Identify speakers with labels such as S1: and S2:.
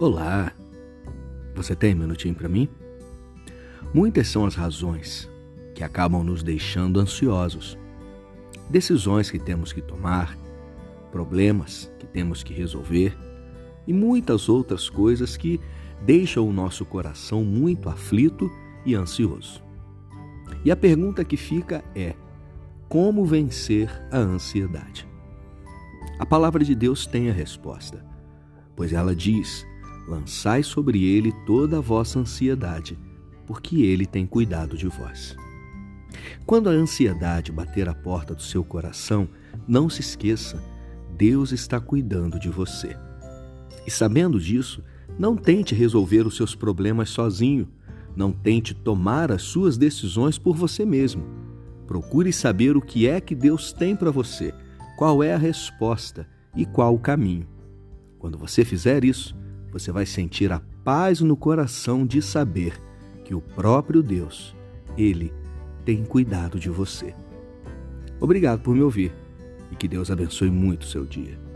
S1: Olá, você tem um minutinho para mim? Muitas são as razões que acabam nos deixando ansiosos. Decisões que temos que tomar, problemas que temos que resolver e muitas outras coisas que deixam o nosso coração muito aflito e ansioso. E a pergunta que fica é: como vencer a ansiedade? A palavra de Deus tem a resposta, pois ela diz: lançai sobre ele toda a vossa ansiedade, porque ele tem cuidado de vós. Quando a ansiedade bater a porta do seu coração, não se esqueça, Deus está cuidando de você. E sabendo disso, não tente resolver os seus problemas sozinho, não tente tomar as suas decisões por você mesmo. Procure saber o que é que Deus tem para você, qual é a resposta e qual o caminho. Quando você fizer isso, você vai sentir a paz no coração de saber que o próprio Deus, Ele tem cuidado de você. Obrigado por me ouvir e que Deus abençoe muito o seu dia.